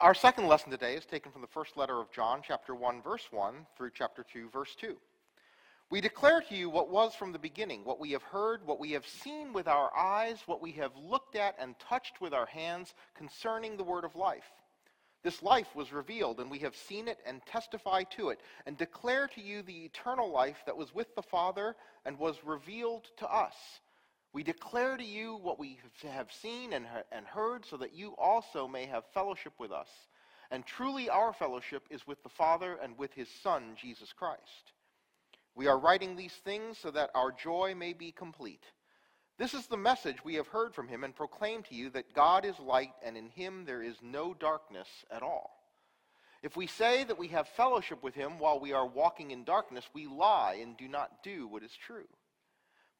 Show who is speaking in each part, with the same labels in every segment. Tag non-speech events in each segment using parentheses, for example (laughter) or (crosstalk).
Speaker 1: Our second lesson today is taken from the first letter of John, chapter 1, verse 1, through chapter 2, verse 2. We declare to you what was from the beginning, what we have heard, what we have seen with our eyes, what we have looked at and touched with our hands concerning the word of life. This life was revealed, and we have seen it and testify to it, and declare to you the eternal life that was with the Father and was revealed to us. We declare to you what we have seen and, heard, so that you also may have fellowship with us. And truly, our fellowship is with the Father and with his Son, Jesus Christ. We are writing these things so that our joy may be complete. This is the message we have heard from him and proclaim to you that God is light, and in him there is no darkness at all. If we say that we have fellowship with him while we are walking in darkness, we lie and do not do what is true.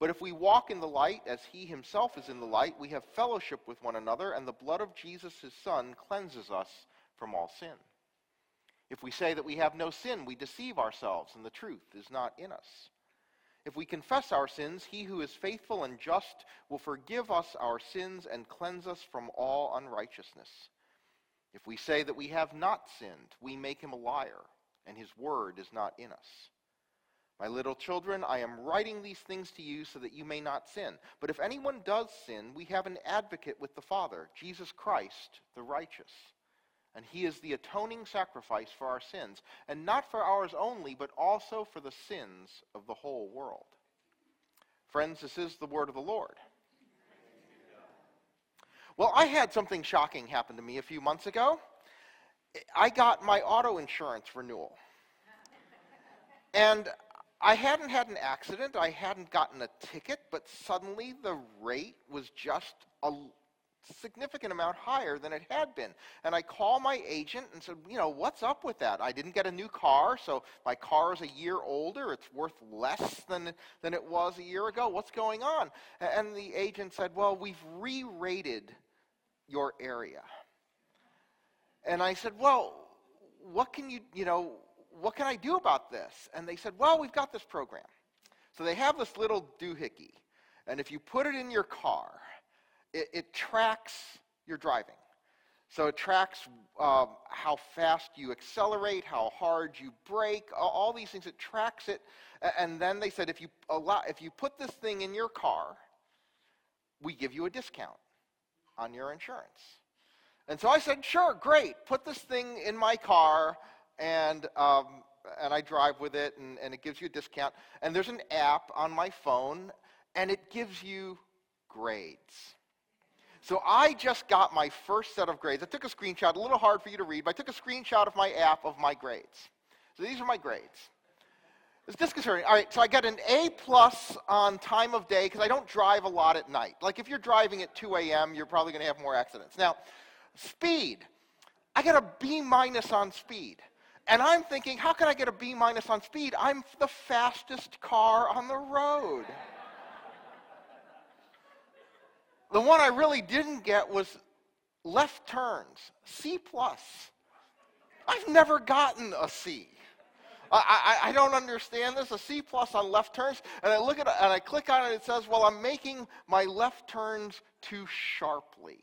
Speaker 1: But if we walk in the light as he himself is in the light, we have fellowship with one another, and the blood of Jesus, his Son, cleanses us from all sin. If we say that we have no sin, we deceive ourselves, and the truth is not in us. If we confess our sins, he who is faithful and just will forgive us our sins and cleanse us from all unrighteousness. If we say that we have not sinned, we make him a liar, and his word is not in us. My little children, I am writing these things to you so that you may not sin. But if anyone does sin, we have an advocate with the Father, Jesus Christ, the righteous. And he is the atoning sacrifice for our sins, and not for ours only, but also for the sins of the whole world. Friends, this is the word of the Lord. Well, I had something shocking happen to me a few months ago. I got my auto insurance renewal. And I hadn't had an accident, I hadn't gotten a ticket, but suddenly the rate was just a significant amount higher than it had been. And I called my agent and said, you know, what's up with that? I didn't get a new car, so my car is a year older. It's worth less than, than it was a year ago. What's going on? And the agent said, well, we've re rated your area. And I said, well, what can you, you know, what can I do about this? And they said, well, we've got this program. So they have this little doohickey. And if you put it in your car, it, it tracks your driving. So it tracks um, how fast you accelerate, how hard you brake, all, these things. It tracks it. And then they said, if you, allow, if you put this thing in your car, we give you a discount on your insurance. And so I said, sure, great. Put this thing in my car and um, and I drive with it, and, and it gives you a discount. And there's an app on my phone, and it gives you grades. So I just got my first set of grades. I took a screenshot, a little hard for you to read, but I took a screenshot of my app of my grades. So these are my grades. It's disconcerting. All right, so I got an A plus on time of day because I don't drive a lot at night. Like if you're driving at 2 a.m., you're probably going to have more accidents. Now, speed. I got a B minus on speed. And I'm thinking, how can I get a B minus on speed? I'm the fastest car on the road. the one I really didn't get was left turns, C plus. I've never gotten a C. I, I, I, don't understand this. A C plus on left turns, and I look at it and I click on it. And it says, "Well, I'm making my left turns too sharply."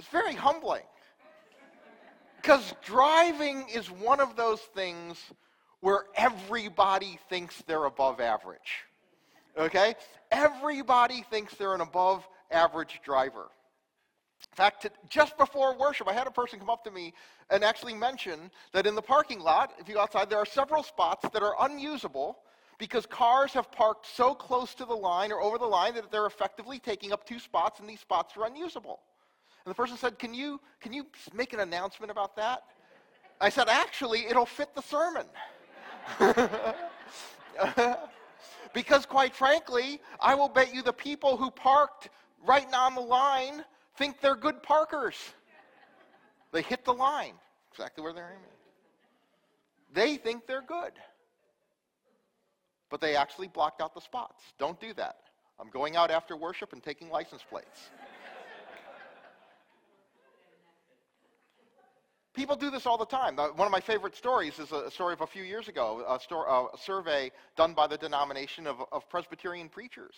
Speaker 1: It's very humbling. Because driving is one of those things where everybody thinks they're above average. Okay? Everybody thinks they're an above average driver. In fact, just before worship, I had a person come up to me and actually mention that in the parking lot, if you go outside, there are several spots that are unusable because cars have parked so close to the line or over the line that they're effectively taking up two spots, and these spots are unusable. And the person said, Can you, can you make an announcement about that? I said, Actually, it'll fit the sermon. (laughs) because, quite frankly, I will bet you the people who parked right on the line think they're good parkers. They hit the line, exactly where they're aiming. They think they're good. But they actually blocked out the spots. Don't do that. I'm going out after worship and taking license plates. People do this all the time. One of my favorite stories is a story of a few years ago, a, uh, a survey done by the denomination of, of, Presbyterian preachers.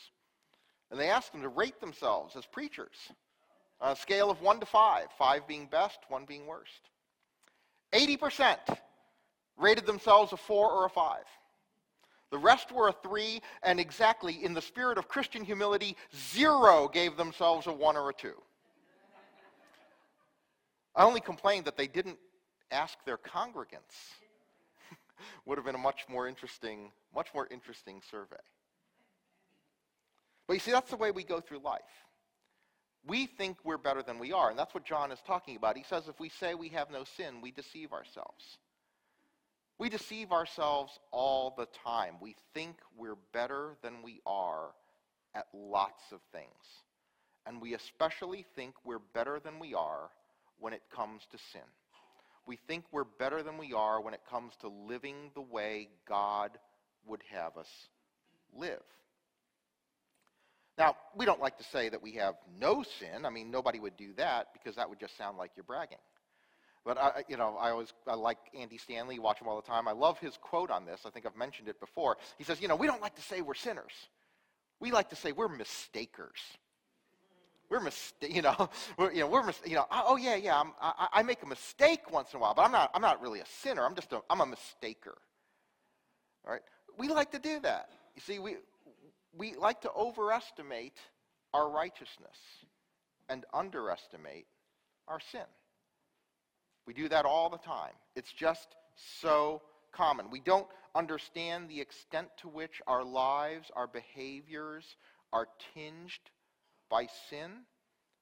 Speaker 1: And they asked them to rate themselves as preachers on a scale of 1 to 5, 5 being best, 1 being worst. 80% rated themselves a 4 or a 5. The rest were a 3, and exactly in the spirit of Christian humility, zero gave themselves a 1 or a 2. I only complained that they didn't ask their congregants. (laughs) Would have been a much more interesting, much more interesting survey. But you see, that's the way we go through life. We think we're better than we are, and that's what John is talking about. He says if we say we have no sin, we deceive ourselves. We deceive ourselves all the time. We think we're better than we are at lots of things. And we especially think we're better than we are when it comes to sin. We think we're better than we are when it comes to living the way God would have us live. Now, we don't like to say that we have no sin. I mean, nobody would do that because that would just sound like you're bragging. But I, you know, I always I like Andy Stanley, watch him all the time. I love his quote on this. I think I've mentioned it before. He says, you know, we don't like to say we're sinners. We like to say we're mistakers. We're mistake, you know, (laughs) we're, you know, we're, mis- you know, oh yeah, yeah, I'm, I, I make a mistake once in a while, but I'm not, I'm not really a sinner. I'm just a, I'm a mistaker. All right? We like to do that. You see, we, we like to overestimate our righteousness and underestimate our sin. We do that all the time. It's just so common. We don't understand the extent to which our lives, our behaviors are tinged by sin,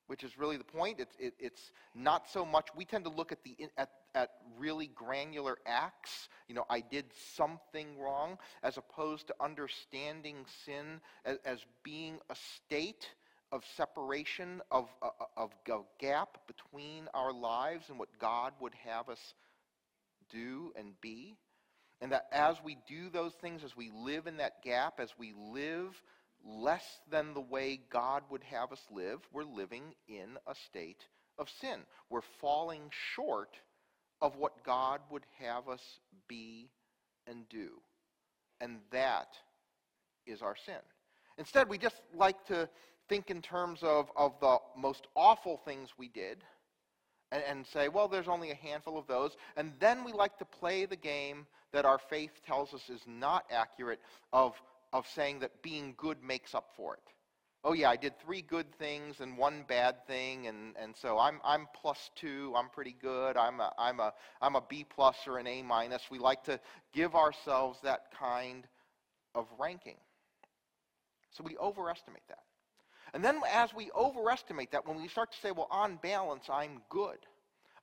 Speaker 1: which is really the point. It's, it, it's not so much, we tend to look at, the, at, at really granular acts. You know, I did something wrong, as opposed to understanding sin as, as being a state of separation, of, uh, of a gap between our lives and what God would have us do and be. And that as we do those things, as we live in that gap, as we live less than the way God would have us live, we're living in a state of sin. We're falling short of what God would have us be and do. And that is our sin. Instead, we just like to think in terms of, of the most awful things we did and, and say, well, there's only a handful of those. And then we like to play the game that our faith tells us is not accurate of of saying that being good makes up for it. Oh yeah, I did three good things and one bad thing, and, and so I'm I'm plus two. I'm pretty good. I'm a I'm a I'm a B plus or an A minus. We like to give ourselves that kind of ranking. So we overestimate that. And then as we overestimate that, when we start to say, well, on balance, I'm good.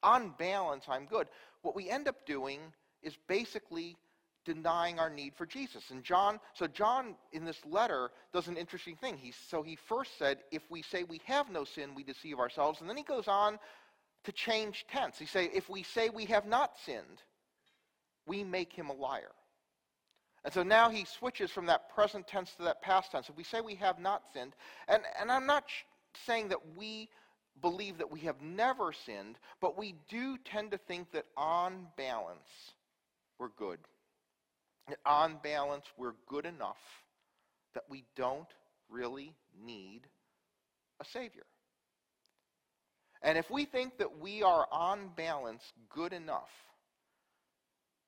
Speaker 1: On balance, I'm good. What we end up doing is basically denying our need for Jesus. And John, so John in this letter does an interesting thing. He, so he first said, if we say we have no sin, we deceive ourselves. And then he goes on to change tense. He say, if we say we have not sinned, we make him a liar. And so now he switches from that present tense to that past tense. If we say we have not sinned, and, and I'm not sh- saying that we believe that we have never sinned, but we do tend to think that on balance, we're good on balance, we're good enough that we don't really need a Savior. And if we think that we are on balance good enough,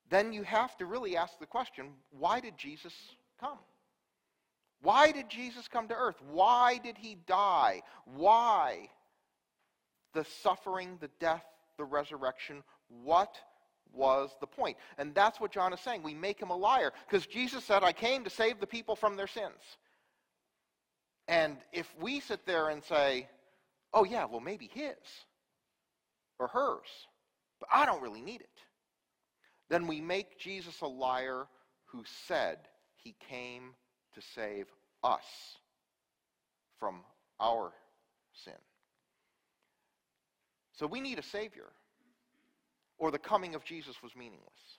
Speaker 1: then you have to really ask the question why did Jesus come? Why did Jesus come to earth? Why did he die? Why the suffering, the death, the resurrection? What was the point. And that's what John is saying. We make him a liar because Jesus said, I came to save the people from their sins. And if we sit there and say, oh, yeah, well, maybe his or hers, but I don't really need it, then we make Jesus a liar who said he came to save us from our sin. So we need a Savior or the coming of Jesus was meaningless.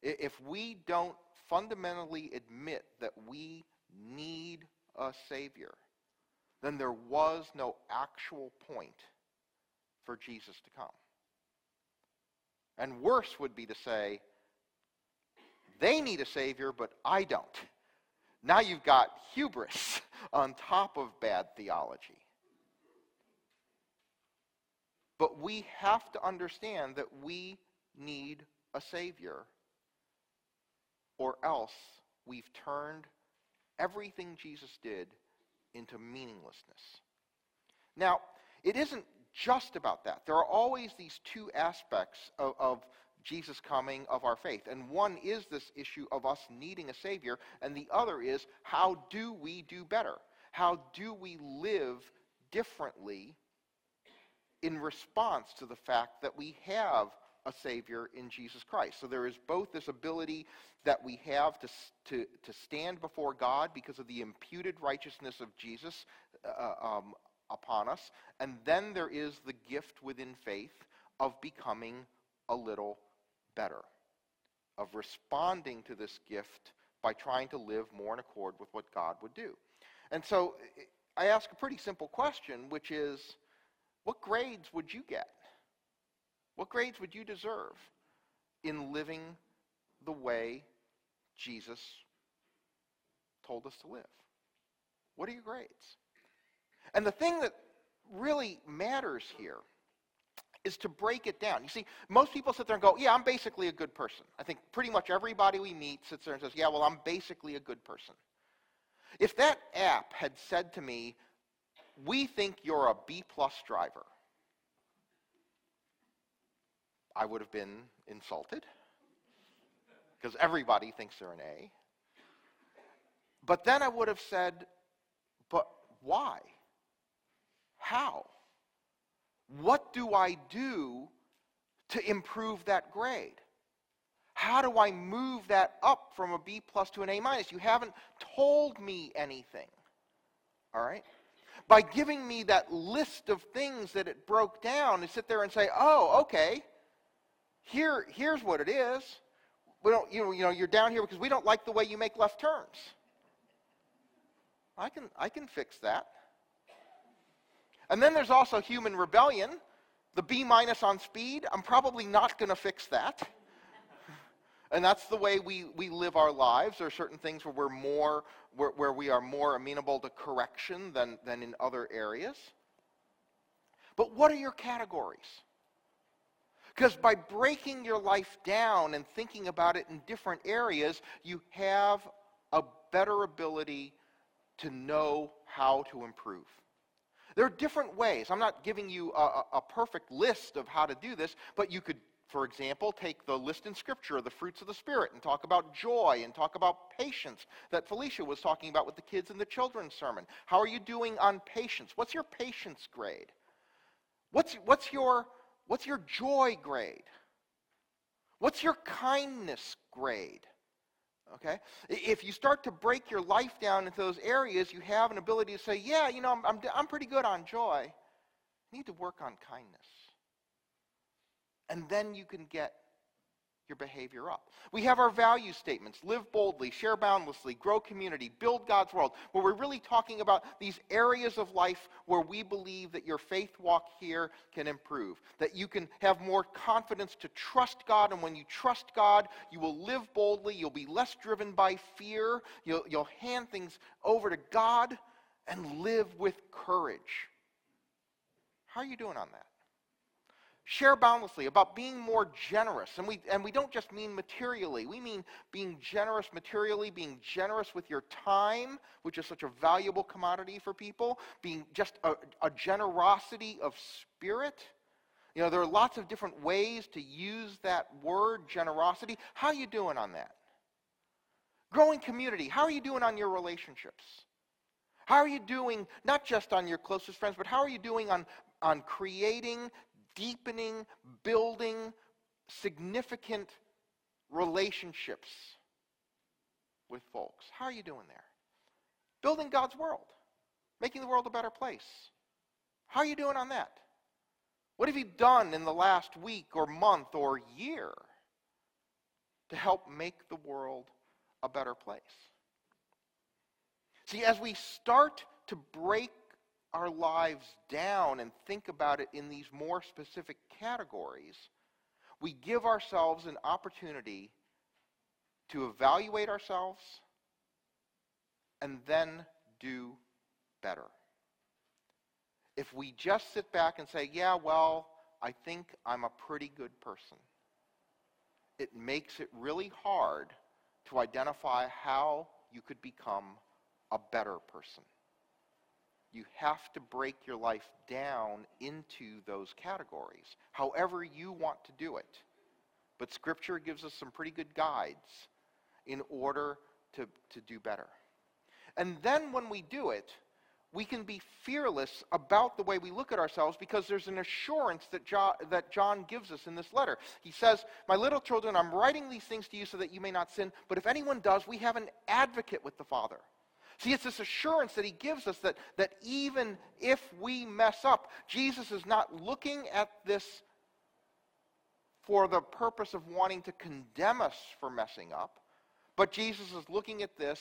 Speaker 1: If we don't fundamentally admit that we need a Savior, then there was no actual point for Jesus to come. And worse would be to say, they need a Savior, but I don't. Now you've got hubris (laughs) on top of bad theology. But we have to understand that we need a Savior, or else we've turned everything Jesus did into meaninglessness. Now, it isn't just about that. There are always these two aspects of, of Jesus coming of our faith. And one is this issue of us needing a Savior, and the other is how do we do better? How do we live differently in response to the fact that we have a Savior in Jesus Christ? So there is both this ability that we have to, to, to stand before God because of the imputed righteousness of Jesus uh, um, upon us, and then there is the gift within faith of becoming a little better, of responding to this gift by trying to live more in accord with what God would do. And so I ask a pretty simple question, which is what grades would you get? What grades would you deserve in living the way Jesus told us to live? What are your grades? And the thing that really matters here is to break it down. You see, most people sit there and go, yeah, I'm basically a good person. I think pretty much everybody we meet sits there and says, yeah, well, I'm basically a good person. If that app had said to me, we think you're a B plus driver, I would have been insulted because everybody thinks they're an A. But then I would have said, but why? How? What do I do to improve that grade? How do I move that up from a B plus to an A minus? You haven't told me anything. All right? By giving me that list of things that it broke down and sit there and say, oh, okay, here, here's what it is. We don't, you know, you know, you're down here because we don't like the way you make left turns. I can, I can fix that. And then there's also human rebellion, the B minus on speed. I'm probably not going to fix that. And that's the way we, we live our lives. There are certain things where we're more, where, where we are more amenable to correction than, than in other areas. But what are your categories? Because by breaking your life down and thinking about it in different areas, you have a better ability to know how to improve. There are different ways. I'm not giving you a, a, perfect list of how to do this, but you could, for example, take the list in Scripture of the fruits of the Spirit and talk about joy and talk about patience that Felicia was talking about with the kids in the children's sermon. How are you doing on patience? What's your patience grade? What's, what's, your, what's your joy grade? What's your kindness grade? Okay? If you start to break your life down into those areas, you have an ability to say, yeah, you know, I'm, I'm, I'm pretty good on joy. I need to work on kindness. And then you can get your behavior up. We have our value statements live boldly, share boundlessly, grow community, build God's world, where we're really talking about these areas of life where we believe that your faith walk here can improve, that you can have more confidence to trust God, and when you trust God, you will live boldly, you'll be less driven by fear, you'll, you'll hand things over to God and live with courage. How are you doing on that? Share boundlessly about being more generous. And we, and we don't just mean materially. We mean being generous materially, being generous with your time, which is such a valuable commodity for people, being just a, a generosity of spirit. You know, there are lots of different ways to use that word, generosity. How are you doing on that? Growing community. How are you doing on your relationships? How are you doing, not just on your closest friends, but how are you doing on, on creating deepening, building significant relationships with folks. How are you doing there? Building God's world, making the world a better place. How are you doing on that? What have you done in the last week or month or year to help make the world a better place? See, as we start to break our lives down and think about it in these more specific categories, we give ourselves an opportunity to evaluate ourselves and then do better. If we just sit back and say, yeah, well, I think I'm a pretty good person, it makes it really hard to identify how you could become a better person. You have to break your life down into those categories, however you want to do it. But Scripture gives us some pretty good guides in order to, to do better. And then when we do it, we can be fearless about the way we look at ourselves because there's an assurance that that John gives us in this letter. He says, My little children, I'm writing these things to you so that you may not sin, but if anyone does, we have an advocate with the Father. See, it's this assurance that he gives us that, that even if we mess up, Jesus is not looking at this for the purpose of wanting to condemn us for messing up, but Jesus is looking at this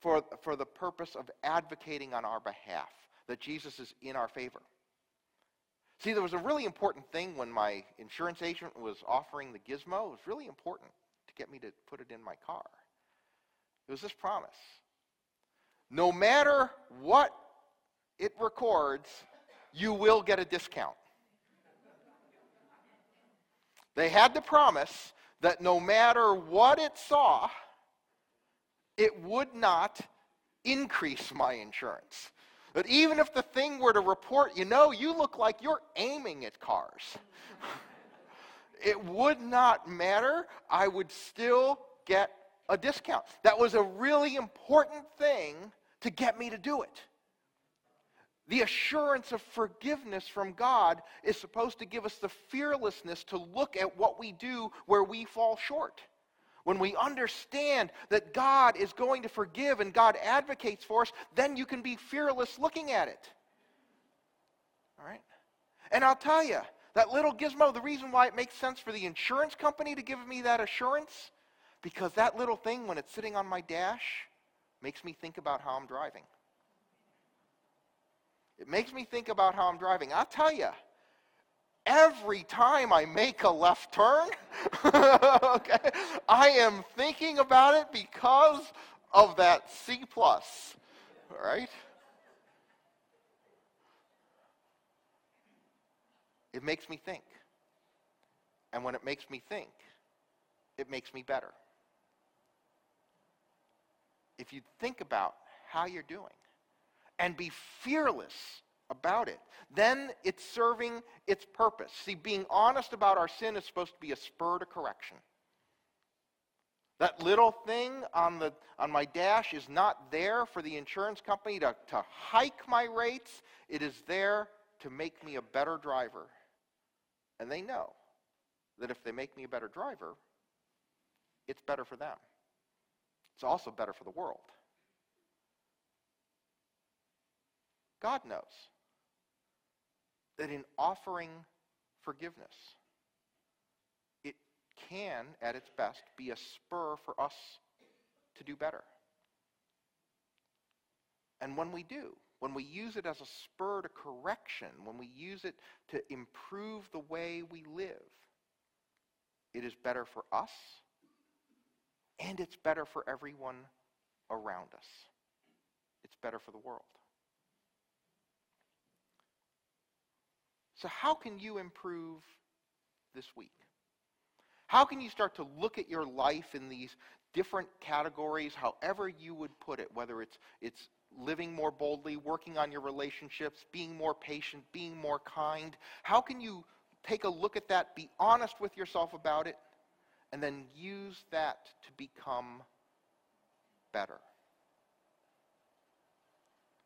Speaker 1: for, for the purpose of advocating on our behalf, that Jesus is in our favor. See, there was a really important thing when my insurance agent was offering the gizmo. It was really important to get me to put it in my car. It was this promise. No matter what it records, you will get a discount. They had to promise that no matter what it saw, it would not increase my insurance. That even if the thing were to report, you know, you look like you're aiming at cars, (laughs) it would not matter. I would still get a discount. That was a really important thing to get me to do it. The assurance of forgiveness from God is supposed to give us the fearlessness to look at what we do where we fall short. When we understand that God is going to forgive and God advocates for us, then you can be fearless looking at it. All right? And I'll tell you, that little gizmo, the reason why it makes sense for the insurance company to give me that assurance, because that little thing, when it's sitting on my dash, makes me think about how I'm driving. It makes me think about how I'm driving. I'll tell you, every time I make a left turn, (laughs) okay, I am thinking about it because of that C plus, right? It makes me think. And when it makes me think, it makes me better. If you think about how you're doing and be fearless about it. Then it's serving its purpose. See, being honest about our sin is supposed to be a spur to correction. That little thing on, the, on my dash is not there for the insurance company to, to hike my rates. It is there to make me a better driver. And they know that if they make me a better driver, it's better for them. It's also better for the world. God knows that in offering forgiveness, it can, at its best, be a spur for us to do better. And when we do, when we use it as a spur to correction, when we use it to improve the way we live, it is better for us and it's better for everyone around us. It's better for the world. So, how can you improve this week? How can you start to look at your life in these different categories, however you would put it, whether it's, it's living more boldly, working on your relationships, being more patient, being more kind? How can you take a look at that, be honest with yourself about it, and then use that to become better?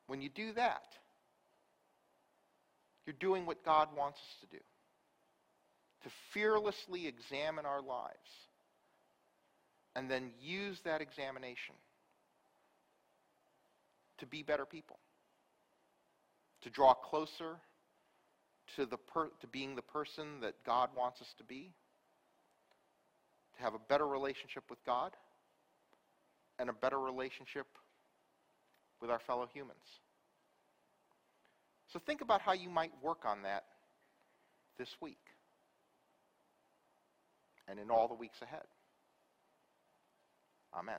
Speaker 1: When you do that, you're doing what God wants us to do to fearlessly examine our lives and then use that examination to be better people, to draw closer to, the per- to being the person that God wants us to be, to have a better relationship with God, and a better relationship with our fellow humans. So think about how you might work on that this week and in all the weeks ahead. Amen.